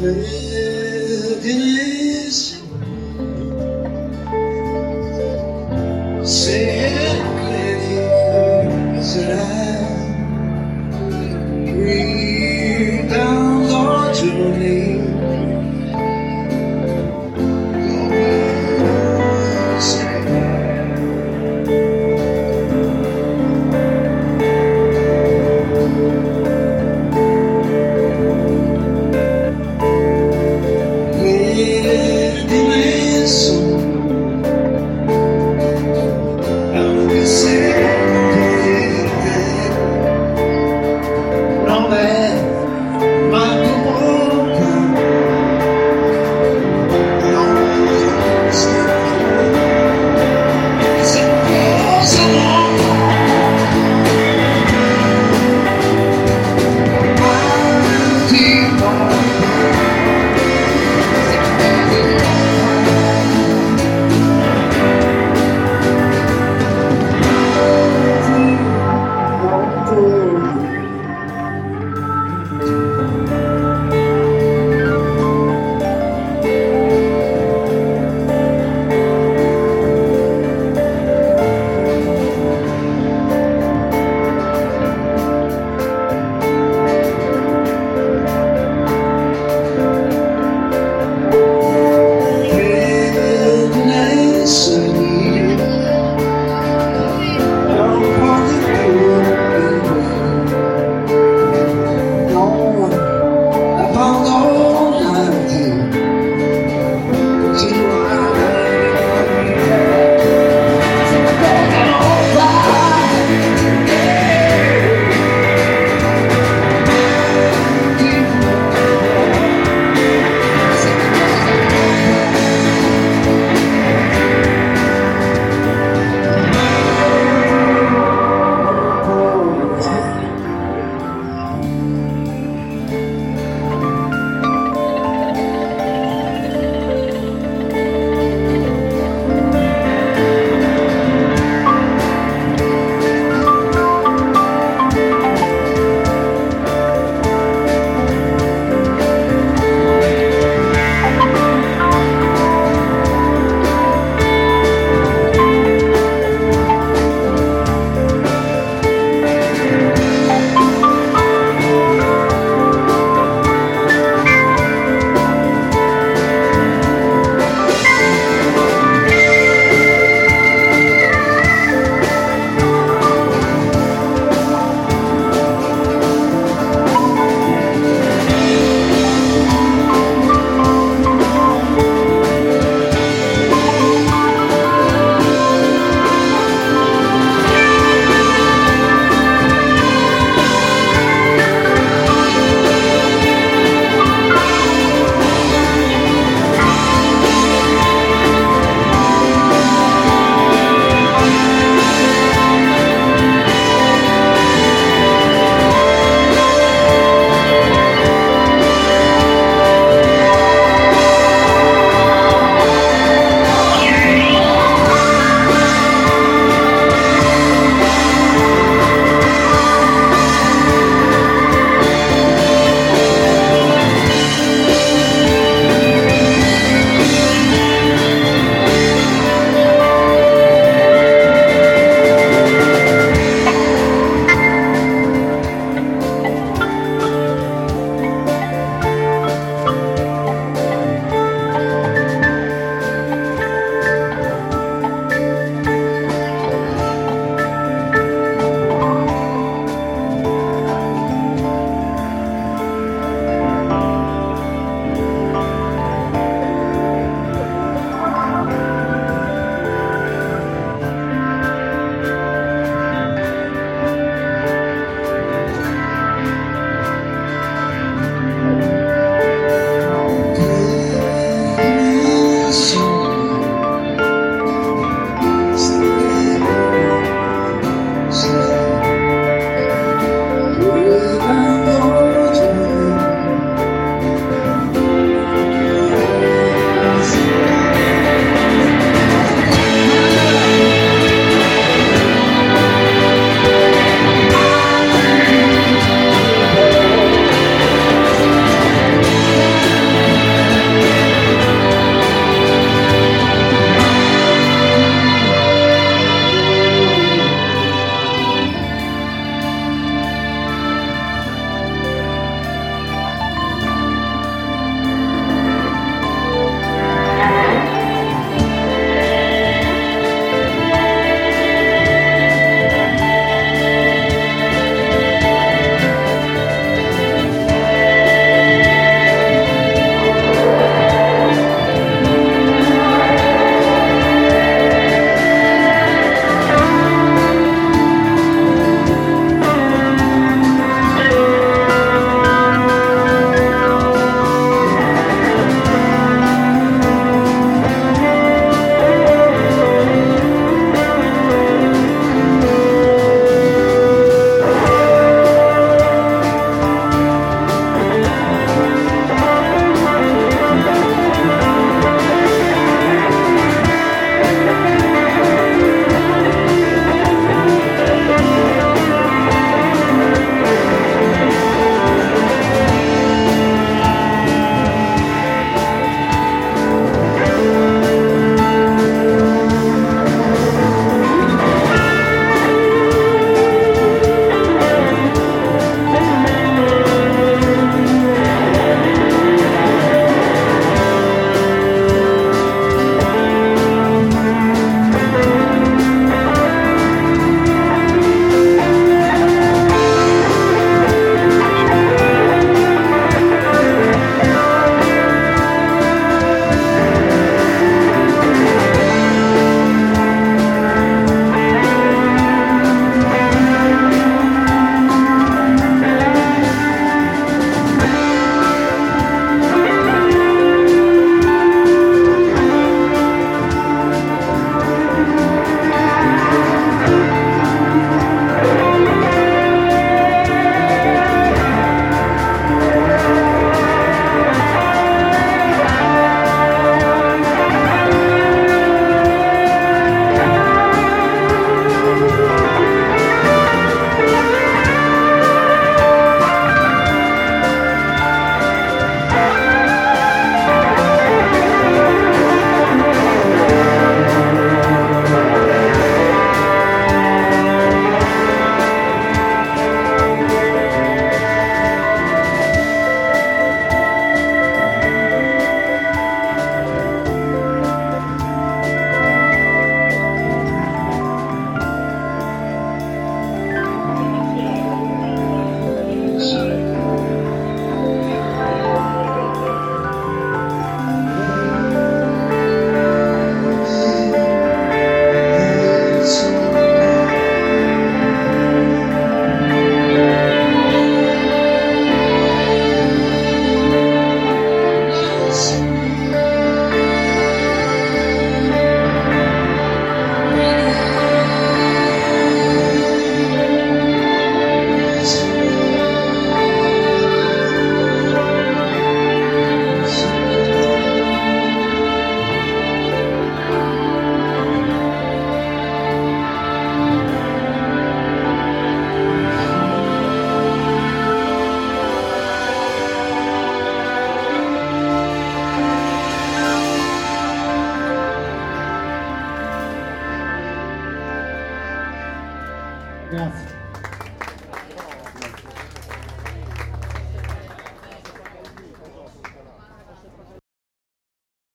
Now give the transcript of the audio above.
Wilderness, Grazie.